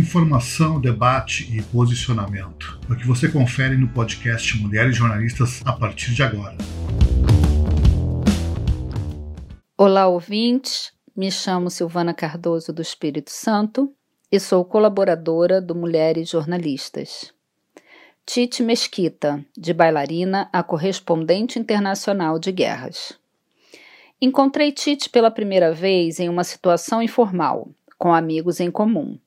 Informação, debate e posicionamento. O que você confere no podcast Mulheres Jornalistas a partir de agora. Olá, ouvintes. Me chamo Silvana Cardoso do Espírito Santo e sou colaboradora do Mulheres Jornalistas. Tite Mesquita, de bailarina a correspondente internacional de guerras. Encontrei Tite pela primeira vez em uma situação informal, com amigos em comum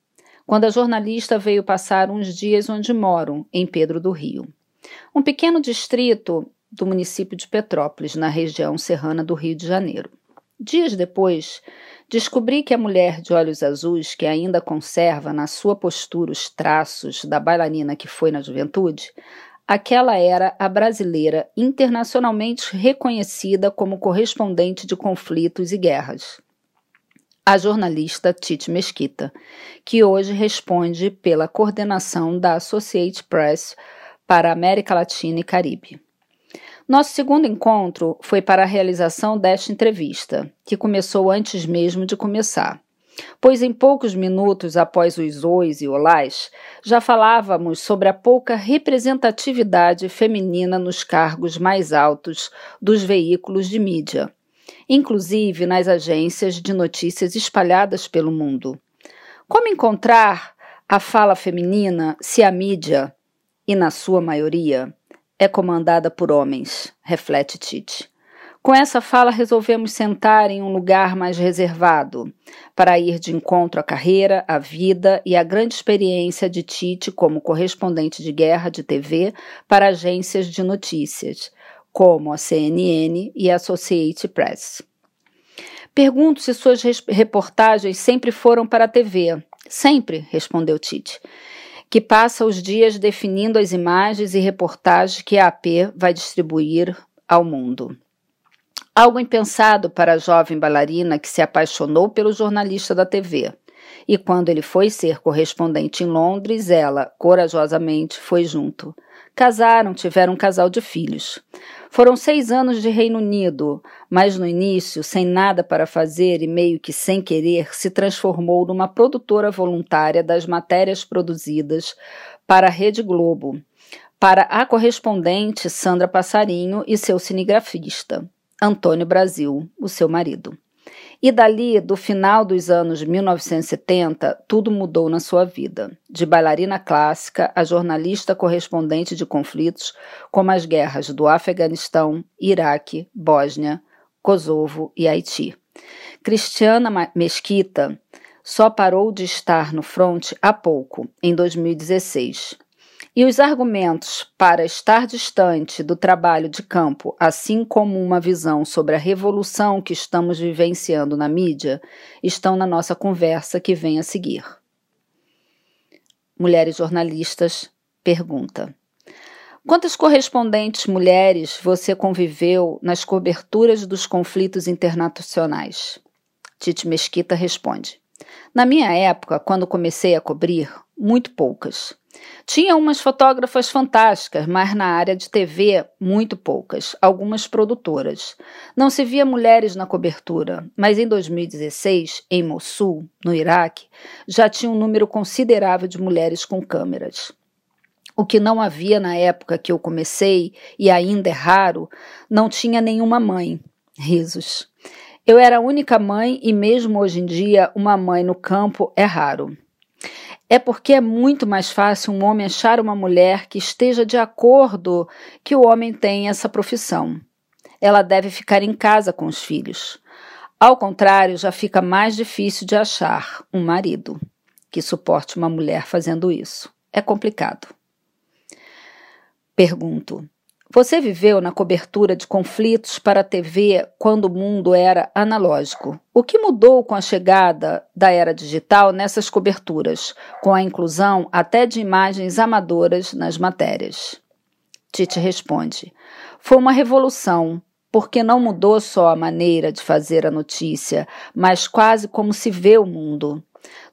quando a jornalista veio passar uns dias onde moro, em Pedro do Rio. Um pequeno distrito do município de Petrópolis, na região serrana do Rio de Janeiro. Dias depois, descobri que a mulher de olhos azuis, que ainda conserva na sua postura os traços da bailarina que foi na juventude, aquela era a brasileira internacionalmente reconhecida como correspondente de conflitos e guerras a jornalista Tite Mesquita, que hoje responde pela coordenação da Associated Press para América Latina e Caribe. Nosso segundo encontro foi para a realização desta entrevista, que começou antes mesmo de começar, pois em poucos minutos após os ois e olás, já falávamos sobre a pouca representatividade feminina nos cargos mais altos dos veículos de mídia inclusive nas agências de notícias espalhadas pelo mundo. Como encontrar a fala feminina se a mídia, e na sua maioria, é comandada por homens? Reflete Tite. Com essa fala, resolvemos sentar em um lugar mais reservado, para ir de encontro à carreira, à vida e à grande experiência de Tite como correspondente de guerra de TV para agências de notícias, como a CNN e a Associated Press. Pergunto se suas reportagens sempre foram para a TV. Sempre, respondeu Tite, que passa os dias definindo as imagens e reportagens que a AP vai distribuir ao mundo. Algo impensado para a jovem bailarina que se apaixonou pelo jornalista da TV. E quando ele foi ser correspondente em Londres, ela, corajosamente, foi junto. Casaram, tiveram um casal de filhos. Foram seis anos de Reino Unido, mas no início, sem nada para fazer e meio que sem querer, se transformou numa produtora voluntária das matérias produzidas para a Rede Globo, para a correspondente Sandra Passarinho e seu cinegrafista, Antônio Brasil, o seu marido. E dali, do final dos anos 1970, tudo mudou na sua vida. De bailarina clássica a jornalista correspondente de conflitos como as guerras do Afeganistão, Iraque, Bósnia, Kosovo e Haiti. Cristiana Mesquita só parou de estar no fronte há pouco, em 2016. E os argumentos para estar distante do trabalho de campo, assim como uma visão sobre a revolução que estamos vivenciando na mídia, estão na nossa conversa que vem a seguir. Mulheres jornalistas pergunta: Quantas correspondentes mulheres você conviveu nas coberturas dos conflitos internacionais? Tite Mesquita responde: Na minha época, quando comecei a cobrir, muito poucas. Tinha umas fotógrafas fantásticas, mas na área de TV, muito poucas, algumas produtoras. Não se via mulheres na cobertura, mas em 2016, em Mossul, no Iraque, já tinha um número considerável de mulheres com câmeras. O que não havia na época que eu comecei, e ainda é raro, não tinha nenhuma mãe. Risos. Eu era a única mãe e, mesmo hoje em dia, uma mãe no campo é raro. É porque é muito mais fácil um homem achar uma mulher que esteja de acordo que o homem tem essa profissão. Ela deve ficar em casa com os filhos. Ao contrário, já fica mais difícil de achar um marido que suporte uma mulher fazendo isso. É complicado. Pergunto: você viveu na cobertura de conflitos para a TV quando o mundo era analógico. O que mudou com a chegada da era digital nessas coberturas, com a inclusão até de imagens amadoras nas matérias? Tite responde: Foi uma revolução, porque não mudou só a maneira de fazer a notícia, mas quase como se vê o mundo.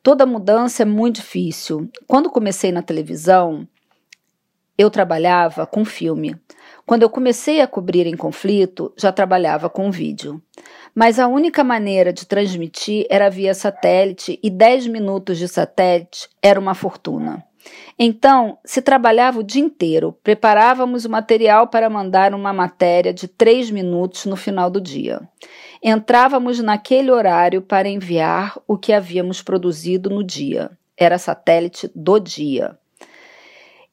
Toda mudança é muito difícil. Quando comecei na televisão, eu trabalhava com filme. Quando eu comecei a cobrir em conflito, já trabalhava com vídeo. Mas a única maneira de transmitir era via satélite e 10 minutos de satélite era uma fortuna. Então, se trabalhava o dia inteiro, preparávamos o material para mandar uma matéria de três minutos no final do dia. Entrávamos naquele horário para enviar o que havíamos produzido no dia. Era satélite do dia.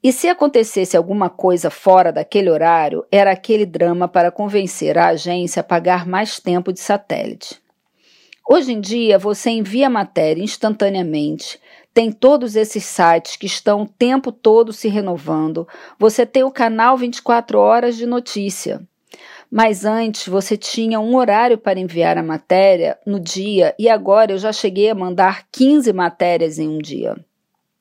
E se acontecesse alguma coisa fora daquele horário, era aquele drama para convencer a agência a pagar mais tempo de satélite. Hoje em dia, você envia a matéria instantaneamente, tem todos esses sites que estão o tempo todo se renovando, você tem o canal 24 horas de notícia. Mas antes você tinha um horário para enviar a matéria no dia e agora eu já cheguei a mandar 15 matérias em um dia.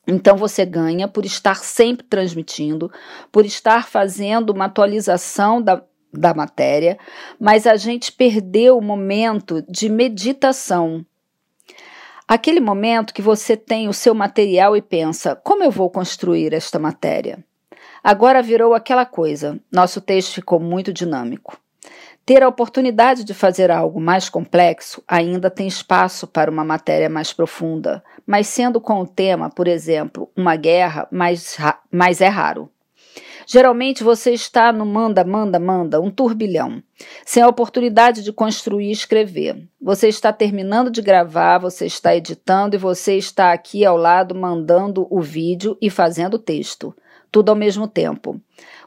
Então você ganha por estar sempre transmitindo, por estar fazendo uma atualização da, da matéria, mas a gente perdeu o momento de meditação. Aquele momento que você tem o seu material e pensa: como eu vou construir esta matéria? Agora virou aquela coisa, nosso texto ficou muito dinâmico. Ter a oportunidade de fazer algo mais complexo ainda tem espaço para uma matéria mais profunda, mas sendo com o tema, por exemplo, uma guerra, mais, mais é raro. Geralmente você está no manda, manda, manda, um turbilhão, sem a oportunidade de construir e escrever. Você está terminando de gravar, você está editando e você está aqui ao lado mandando o vídeo e fazendo o texto, tudo ao mesmo tempo.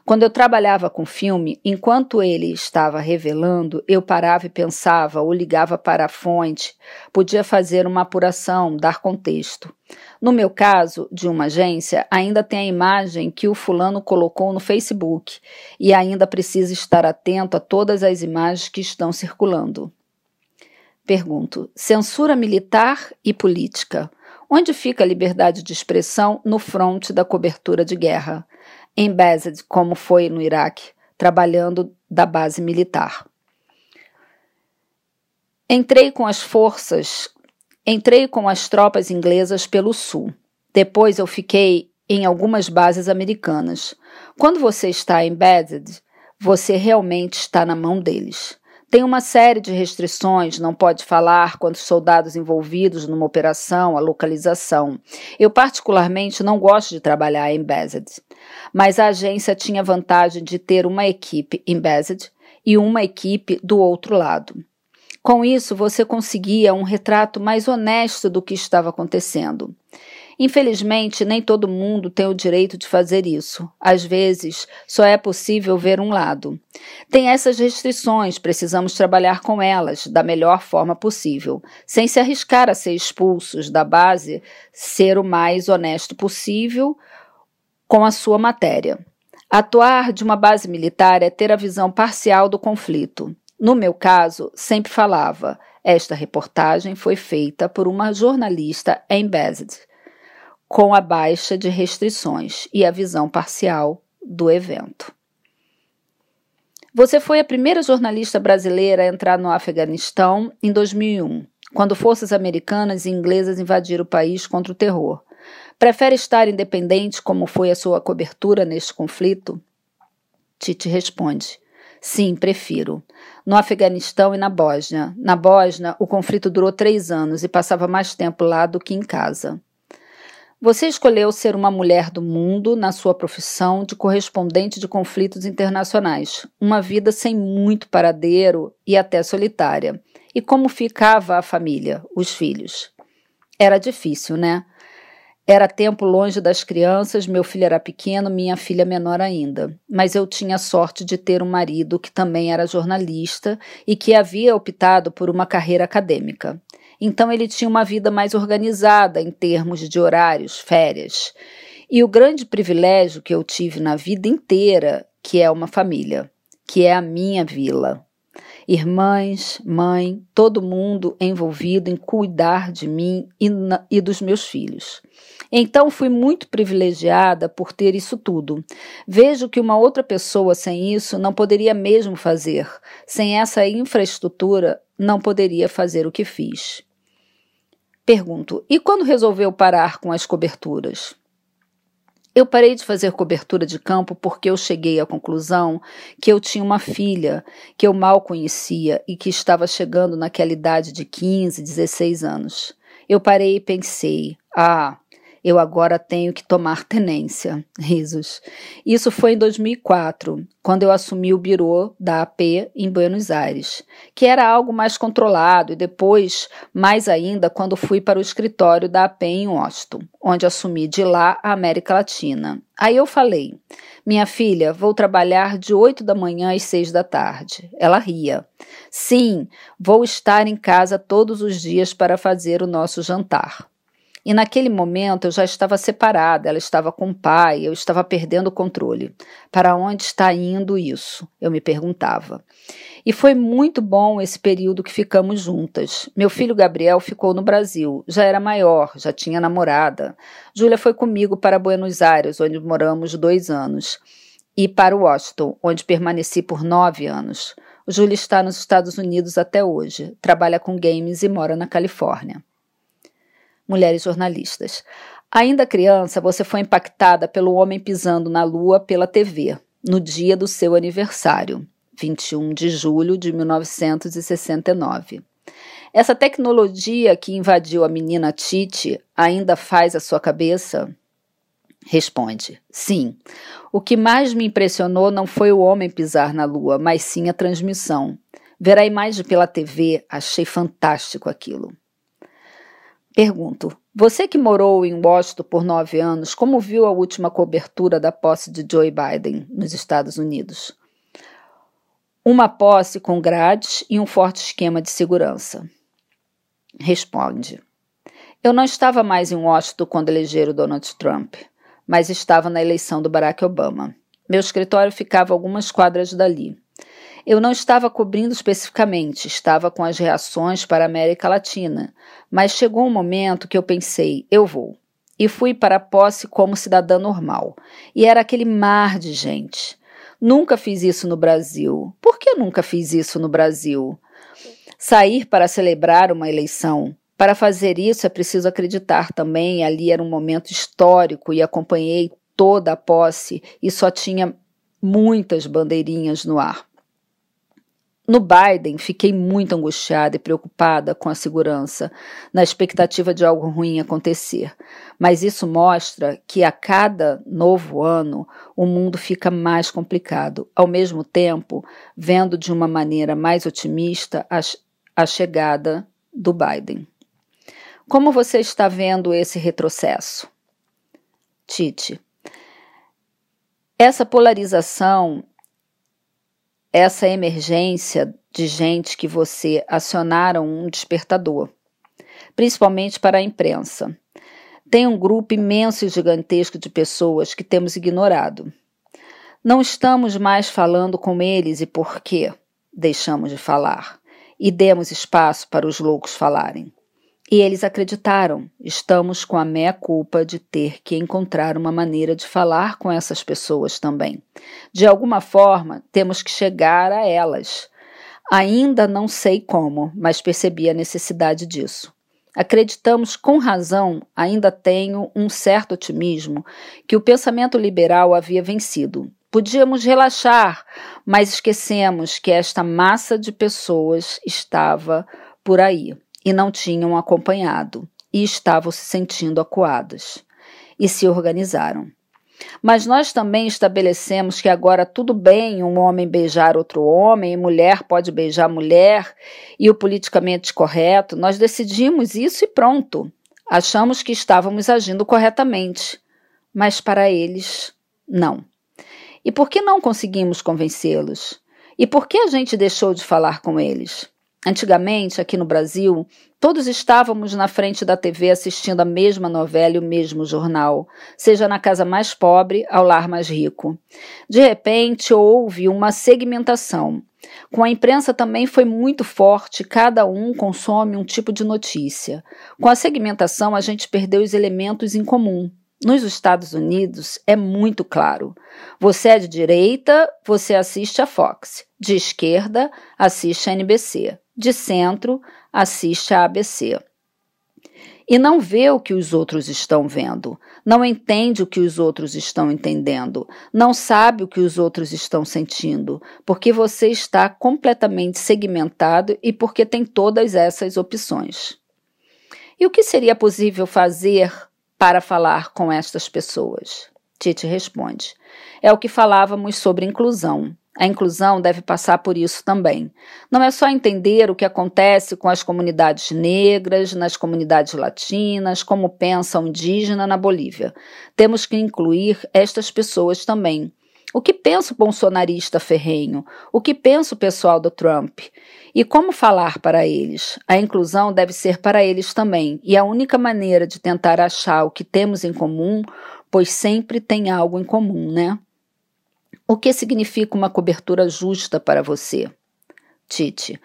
Quando eu trabalhava com filme, enquanto ele estava revelando, eu parava e pensava ou ligava para a fonte, podia fazer uma apuração, dar contexto. No meu caso, de uma agência, ainda tem a imagem que o fulano colocou no Facebook e ainda precisa estar atento a todas as imagens que estão circulando. Pergunto: censura militar e política. Onde fica a liberdade de expressão no fronte da cobertura de guerra? Embedded, como foi no Iraque, trabalhando da base militar. Entrei com as forças, entrei com as tropas inglesas pelo sul. Depois eu fiquei em algumas bases americanas. Quando você está embedded, você realmente está na mão deles. Tem uma série de restrições, não pode falar quantos soldados envolvidos numa operação, a localização. Eu, particularmente, não gosto de trabalhar em Bezed, mas a agência tinha vantagem de ter uma equipe em Bezed e uma equipe do outro lado. Com isso, você conseguia um retrato mais honesto do que estava acontecendo. Infelizmente, nem todo mundo tem o direito de fazer isso. Às vezes, só é possível ver um lado. Tem essas restrições, precisamos trabalhar com elas da melhor forma possível, sem se arriscar a ser expulsos da base, ser o mais honesto possível com a sua matéria. Atuar de uma base militar é ter a visão parcial do conflito. No meu caso, sempre falava: esta reportagem foi feita por uma jornalista embedded com a baixa de restrições e a visão parcial do evento. Você foi a primeira jornalista brasileira a entrar no Afeganistão em 2001, quando forças americanas e inglesas invadiram o país contra o terror. Prefere estar independente como foi a sua cobertura neste conflito? Tite responde: Sim, prefiro. No Afeganistão e na Bósnia. Na Bósnia, o conflito durou três anos e passava mais tempo lá do que em casa. Você escolheu ser uma mulher do mundo na sua profissão de correspondente de conflitos internacionais, uma vida sem muito paradeiro e até solitária. E como ficava a família, os filhos? Era difícil, né? Era tempo longe das crianças, meu filho era pequeno, minha filha menor ainda. Mas eu tinha sorte de ter um marido que também era jornalista e que havia optado por uma carreira acadêmica. Então ele tinha uma vida mais organizada em termos de horários, férias. E o grande privilégio que eu tive na vida inteira, que é uma família, que é a minha vila. Irmãs, mãe, todo mundo envolvido em cuidar de mim e, na, e dos meus filhos. Então fui muito privilegiada por ter isso tudo. Vejo que uma outra pessoa sem isso não poderia mesmo fazer. Sem essa infraestrutura, não poderia fazer o que fiz. Pergunto: e quando resolveu parar com as coberturas? Eu parei de fazer cobertura de campo porque eu cheguei à conclusão que eu tinha uma filha que eu mal conhecia e que estava chegando naquela idade de 15, 16 anos. Eu parei e pensei: ah, eu agora tenho que tomar tenência. Risos. Isso foi em 2004, quando eu assumi o birô da AP em Buenos Aires, que era algo mais controlado, e depois, mais ainda, quando fui para o escritório da AP em Washington, onde assumi de lá a América Latina. Aí eu falei: Minha filha, vou trabalhar de 8 da manhã às 6 da tarde. Ela ria. Sim, vou estar em casa todos os dias para fazer o nosso jantar. E naquele momento eu já estava separada, ela estava com o pai, eu estava perdendo o controle. Para onde está indo isso? Eu me perguntava. E foi muito bom esse período que ficamos juntas. Meu filho Gabriel ficou no Brasil, já era maior, já tinha namorada. Júlia foi comigo para Buenos Aires, onde moramos dois anos, e para Washington, onde permaneci por nove anos. Júlia está nos Estados Unidos até hoje, trabalha com games e mora na Califórnia mulheres jornalistas. Ainda criança, você foi impactada pelo homem pisando na lua pela TV, no dia do seu aniversário, 21 de julho de 1969. Essa tecnologia que invadiu a menina Titi ainda faz a sua cabeça? Responde: sim. O que mais me impressionou não foi o homem pisar na lua, mas sim a transmissão. Ver a imagem pela TV, achei fantástico aquilo. Pergunto: você que morou em Washington por nove anos, como viu a última cobertura da posse de Joe Biden nos Estados Unidos? Uma posse com grades e um forte esquema de segurança. Responde: Eu não estava mais em Washington quando elegeram Donald Trump, mas estava na eleição do Barack Obama. Meu escritório ficava algumas quadras dali. Eu não estava cobrindo especificamente, estava com as reações para a América Latina, mas chegou um momento que eu pensei, eu vou. E fui para a posse como cidadã normal. E era aquele mar de gente. Nunca fiz isso no Brasil. Por que nunca fiz isso no Brasil? Sair para celebrar uma eleição. Para fazer isso é preciso acreditar também. Ali era um momento histórico e acompanhei toda a posse e só tinha muitas bandeirinhas no ar. No Biden, fiquei muito angustiada e preocupada com a segurança, na expectativa de algo ruim acontecer. Mas isso mostra que a cada novo ano o mundo fica mais complicado, ao mesmo tempo vendo de uma maneira mais otimista a, a chegada do Biden. Como você está vendo esse retrocesso? Tite. Essa polarização essa emergência de gente que você acionaram um despertador, principalmente para a imprensa. Tem um grupo imenso e gigantesco de pessoas que temos ignorado. Não estamos mais falando com eles e por quê? Deixamos de falar e demos espaço para os loucos falarem. E eles acreditaram. Estamos com a meia culpa de ter que encontrar uma maneira de falar com essas pessoas também. De alguma forma, temos que chegar a elas. Ainda não sei como, mas percebi a necessidade disso. Acreditamos com razão, ainda tenho um certo otimismo, que o pensamento liberal havia vencido. Podíamos relaxar, mas esquecemos que esta massa de pessoas estava por aí e não tinham acompanhado, e estavam se sentindo acuadas, e se organizaram. Mas nós também estabelecemos que agora tudo bem um homem beijar outro homem, e mulher pode beijar mulher, e o politicamente correto. Nós decidimos isso e pronto. Achamos que estávamos agindo corretamente, mas para eles, não. E por que não conseguimos convencê-los? E por que a gente deixou de falar com eles? Antigamente, aqui no Brasil, todos estávamos na frente da TV assistindo a mesma novela e o mesmo jornal, seja na casa mais pobre ao lar mais rico. De repente, houve uma segmentação. Com a imprensa também foi muito forte, cada um consome um tipo de notícia. Com a segmentação, a gente perdeu os elementos em comum. Nos Estados Unidos é muito claro. Você é de direita, você assiste a Fox. De esquerda, assiste a NBC de centro assiste a ABC. e não vê o que os outros estão vendo, não entende o que os outros estão entendendo, não sabe o que os outros estão sentindo, porque você está completamente segmentado e porque tem todas essas opções. E o que seria possível fazer para falar com estas pessoas? Tite responde: É o que falávamos sobre inclusão. A inclusão deve passar por isso também. Não é só entender o que acontece com as comunidades negras, nas comunidades latinas, como pensa o indígena na Bolívia. Temos que incluir estas pessoas também. O que pensa o bolsonarista ferrenho? O que pensa o pessoal do Trump? E como falar para eles? A inclusão deve ser para eles também, e a única maneira de tentar achar o que temos em comum, pois sempre tem algo em comum, né? O que significa uma cobertura justa para você? Tite.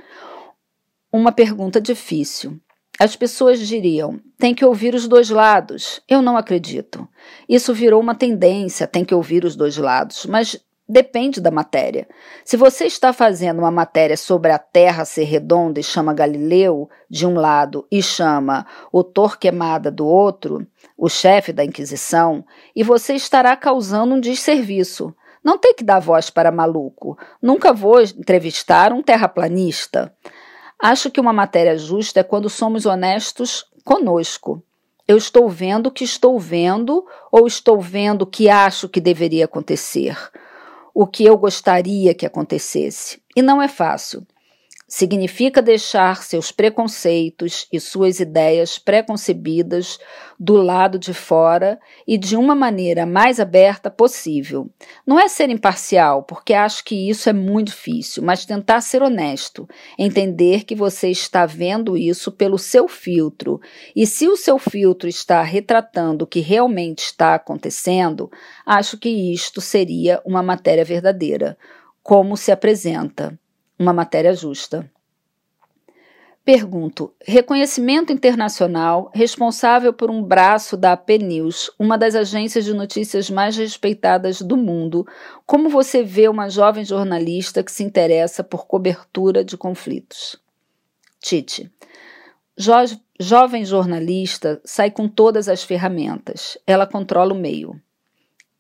Uma pergunta difícil. As pessoas diriam: tem que ouvir os dois lados. Eu não acredito. Isso virou uma tendência, tem que ouvir os dois lados, mas depende da matéria. Se você está fazendo uma matéria sobre a Terra ser redonda e chama Galileu de um lado e chama o Torquemada do outro, o chefe da Inquisição, e você estará causando um desserviço. Não tem que dar voz para maluco. Nunca vou entrevistar um terraplanista. Acho que uma matéria justa é quando somos honestos conosco. Eu estou vendo o que estou vendo ou estou vendo o que acho que deveria acontecer, o que eu gostaria que acontecesse. E não é fácil. Significa deixar seus preconceitos e suas ideias preconcebidas do lado de fora e de uma maneira mais aberta possível. Não é ser imparcial, porque acho que isso é muito difícil, mas tentar ser honesto, entender que você está vendo isso pelo seu filtro e se o seu filtro está retratando o que realmente está acontecendo, acho que isto seria uma matéria verdadeira. Como se apresenta? Uma matéria justa. Pergunto: reconhecimento internacional responsável por um braço da AP News, uma das agências de notícias mais respeitadas do mundo, como você vê uma jovem jornalista que se interessa por cobertura de conflitos? Tite. Jo jovem jornalista sai com todas as ferramentas. Ela controla o meio.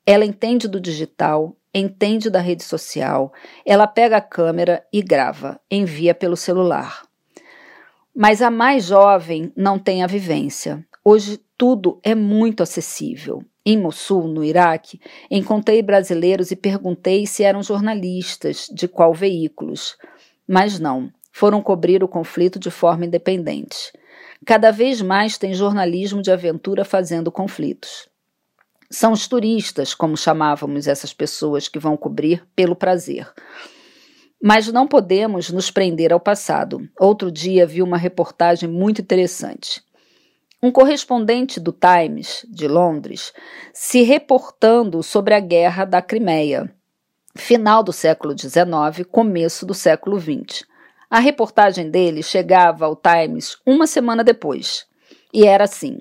Ela entende do digital, entende da rede social, ela pega a câmera e grava, envia pelo celular. Mas a mais jovem não tem a vivência. Hoje tudo é muito acessível. Em Mossul, no Iraque, encontrei brasileiros e perguntei se eram jornalistas, de qual veículos. Mas não, foram cobrir o conflito de forma independente. Cada vez mais tem jornalismo de aventura fazendo conflitos. São os turistas, como chamávamos essas pessoas que vão cobrir pelo prazer. Mas não podemos nos prender ao passado. Outro dia vi uma reportagem muito interessante. Um correspondente do Times, de Londres, se reportando sobre a guerra da Crimeia, final do século XIX, começo do século XX. A reportagem dele chegava ao Times uma semana depois. E era assim: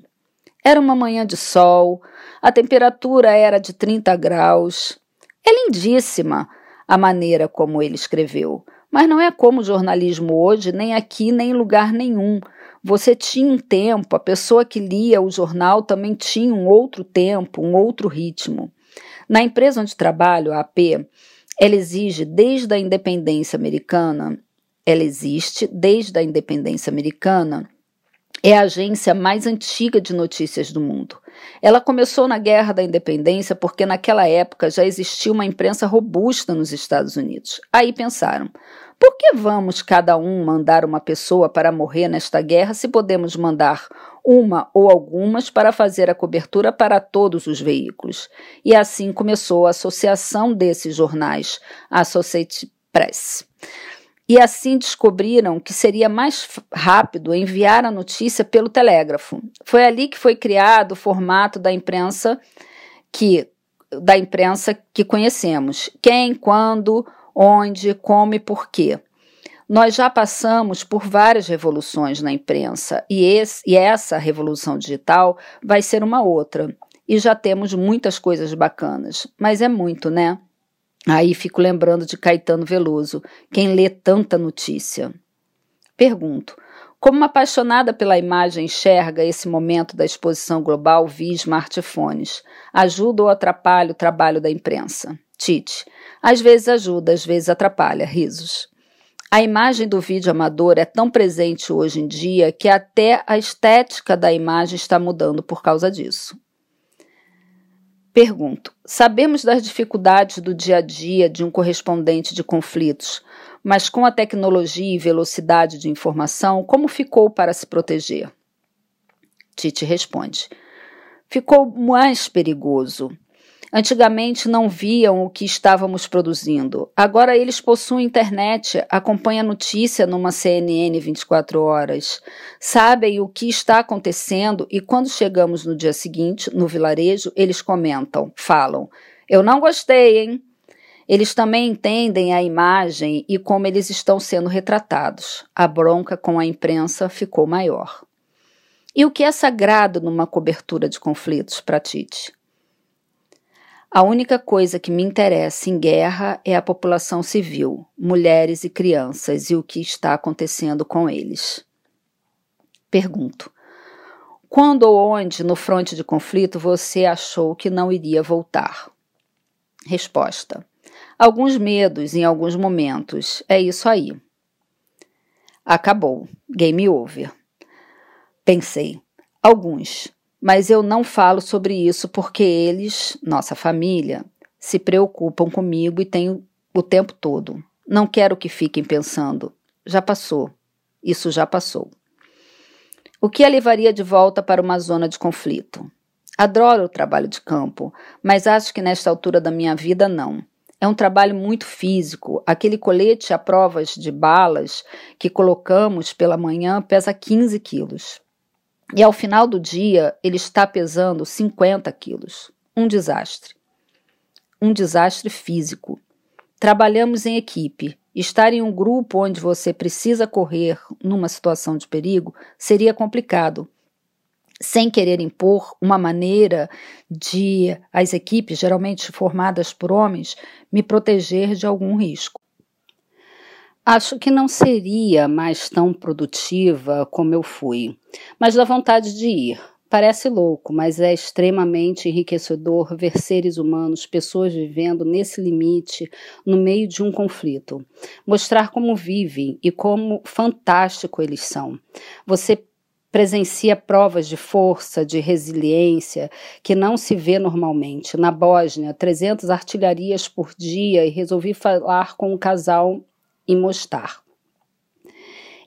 era uma manhã de sol, a temperatura era de 30 graus. É lindíssima a maneira como ele escreveu, mas não é como o jornalismo hoje, nem aqui, nem em lugar nenhum. Você tinha um tempo, a pessoa que lia o jornal também tinha um outro tempo, um outro ritmo. Na empresa onde trabalho, a AP, ela exige desde a independência americana, ela existe desde a independência americana é a agência mais antiga de notícias do mundo. Ela começou na Guerra da Independência porque naquela época já existia uma imprensa robusta nos Estados Unidos. Aí pensaram: por que vamos cada um mandar uma pessoa para morrer nesta guerra se podemos mandar uma ou algumas para fazer a cobertura para todos os veículos? E assim começou a associação desses jornais, a Associated Press e assim descobriram que seria mais rápido enviar a notícia pelo telégrafo. Foi ali que foi criado o formato da imprensa que da imprensa que conhecemos. Quem, quando, onde, como e por quê. Nós já passamos por várias revoluções na imprensa e, esse, e essa revolução digital vai ser uma outra. E já temos muitas coisas bacanas, mas é muito, né? Aí fico lembrando de Caetano Veloso, quem lê tanta notícia. Pergunto: Como uma apaixonada pela imagem enxerga esse momento da exposição global via smartphones? Ajuda ou atrapalha o trabalho da imprensa? Tite. Às vezes ajuda, às vezes atrapalha. Risos. A imagem do vídeo amador é tão presente hoje em dia que até a estética da imagem está mudando por causa disso. Pergunto: sabemos das dificuldades do dia a dia de um correspondente de conflitos, mas com a tecnologia e velocidade de informação, como ficou para se proteger? Tite responde: ficou mais perigoso. Antigamente não viam o que estávamos produzindo. Agora eles possuem internet, acompanham a notícia numa CNN 24 horas, sabem o que está acontecendo e quando chegamos no dia seguinte, no vilarejo, eles comentam, falam: Eu não gostei, hein? Eles também entendem a imagem e como eles estão sendo retratados. A bronca com a imprensa ficou maior. E o que é sagrado numa cobertura de conflitos para Tite? A única coisa que me interessa em guerra é a população civil, mulheres e crianças e o que está acontecendo com eles. Pergunto: quando ou onde no fronte de conflito você achou que não iria voltar? Resposta: alguns medos em alguns momentos. É isso aí. Acabou. Game over. Pensei. Alguns mas eu não falo sobre isso porque eles, nossa família, se preocupam comigo e têm o tempo todo. Não quero que fiquem pensando. Já passou. Isso já passou. O que a levaria de volta para uma zona de conflito? Adoro o trabalho de campo, mas acho que nesta altura da minha vida não. É um trabalho muito físico. Aquele colete à provas de balas que colocamos pela manhã pesa 15 quilos. E ao final do dia, ele está pesando 50 quilos. Um desastre. Um desastre físico. Trabalhamos em equipe. Estar em um grupo onde você precisa correr numa situação de perigo seria complicado. Sem querer impor uma maneira de as equipes, geralmente formadas por homens, me proteger de algum risco. Acho que não seria mais tão produtiva como eu fui, mas dá vontade de ir. Parece louco, mas é extremamente enriquecedor ver seres humanos, pessoas vivendo nesse limite, no meio de um conflito. Mostrar como vivem e como fantástico eles são. Você presencia provas de força, de resiliência, que não se vê normalmente. Na Bósnia, 300 artilharias por dia e resolvi falar com um casal e Mostar.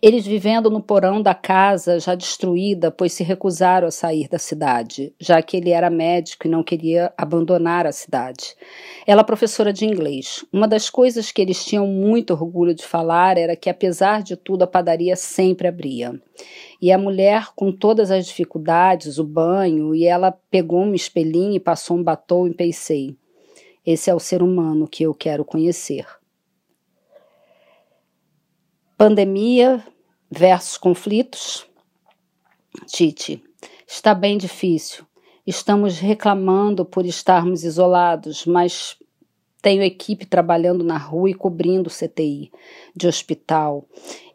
Eles vivendo no porão da casa já destruída, pois se recusaram a sair da cidade, já que ele era médico e não queria abandonar a cidade. Ela professora de inglês. Uma das coisas que eles tinham muito orgulho de falar era que, apesar de tudo, a padaria sempre abria. E a mulher, com todas as dificuldades, o banho, e ela pegou um espelhinho e passou um batom e pensei: esse é o ser humano que eu quero conhecer. Pandemia versus conflitos. Tite, está bem difícil. Estamos reclamando por estarmos isolados, mas tenho equipe trabalhando na rua e cobrindo CTI de hospital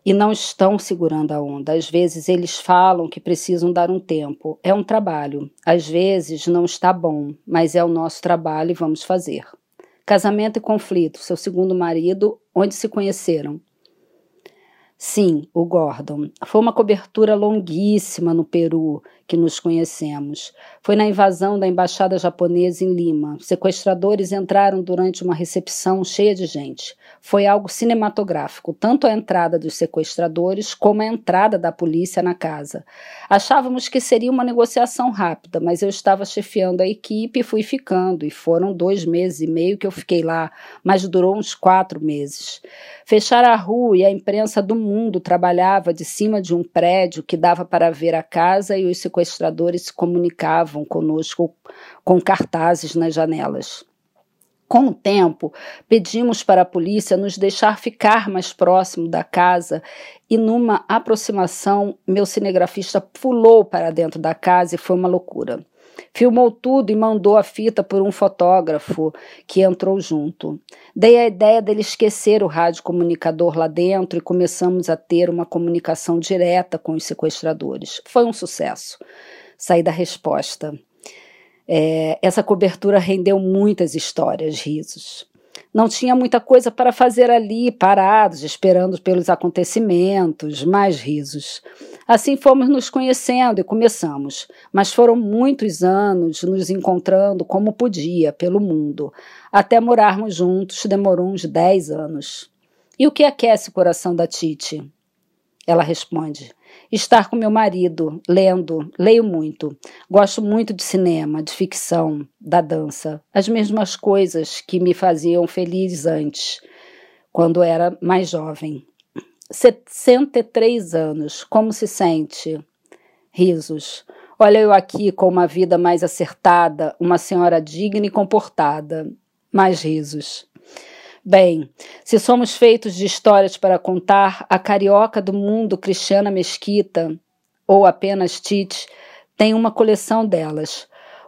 e não estão segurando a onda. Às vezes eles falam que precisam dar um tempo. É um trabalho. Às vezes não está bom, mas é o nosso trabalho e vamos fazer. Casamento e conflito. Seu segundo marido, onde se conheceram? Sim, o Gordon. Foi uma cobertura longuíssima no Peru que nos conhecemos. Foi na invasão da embaixada japonesa em Lima. Sequestradores entraram durante uma recepção cheia de gente. Foi algo cinematográfico, tanto a entrada dos sequestradores como a entrada da polícia na casa. Achávamos que seria uma negociação rápida, mas eu estava chefiando a equipe e fui ficando, e foram dois meses e meio que eu fiquei lá, mas durou uns quatro meses. Fecharam a rua e a imprensa do mundo trabalhava de cima de um prédio que dava para ver a casa e os sequestradores se comunicavam conosco com cartazes nas janelas. Com o tempo, pedimos para a polícia nos deixar ficar mais próximo da casa e, numa aproximação, meu cinegrafista pulou para dentro da casa e foi uma loucura. Filmou tudo e mandou a fita por um fotógrafo que entrou junto. Dei a ideia dele esquecer o radiocomunicador lá dentro e começamos a ter uma comunicação direta com os sequestradores. Foi um sucesso. Saí da resposta. É, essa cobertura rendeu muitas histórias, risos. Não tinha muita coisa para fazer ali, parados, esperando pelos acontecimentos, mais risos. Assim fomos nos conhecendo e começamos, mas foram muitos anos nos encontrando como podia pelo mundo. Até morarmos juntos demorou uns dez anos. E o que aquece o coração da Tite? Ela responde: Estar com meu marido, lendo, leio muito. Gosto muito de cinema, de ficção, da dança. As mesmas coisas que me faziam feliz antes, quando era mais jovem. 63 anos. Como se sente? Risos. Olha eu aqui com uma vida mais acertada, uma senhora digna e comportada. Mais risos. Bem, se somos feitos de histórias para contar, a carioca do mundo Cristiana Mesquita, ou apenas Tite, tem uma coleção delas.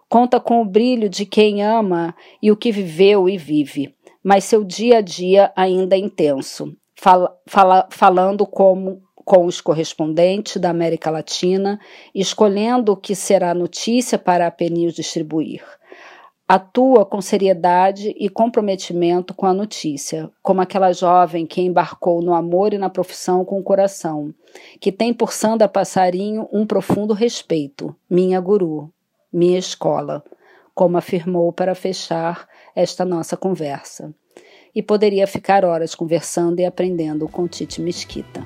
Conta com o brilho de quem ama e o que viveu e vive, mas seu dia a dia ainda é intenso, fala, fala, falando como com os correspondentes da América Latina, escolhendo o que será notícia para a Penil distribuir. Atua com seriedade e comprometimento com a notícia, como aquela jovem que embarcou no amor e na profissão com o coração, que tem por Sandra Passarinho um profundo respeito, minha guru, minha escola, como afirmou para fechar esta nossa conversa. E poderia ficar horas conversando e aprendendo com Tite Mesquita.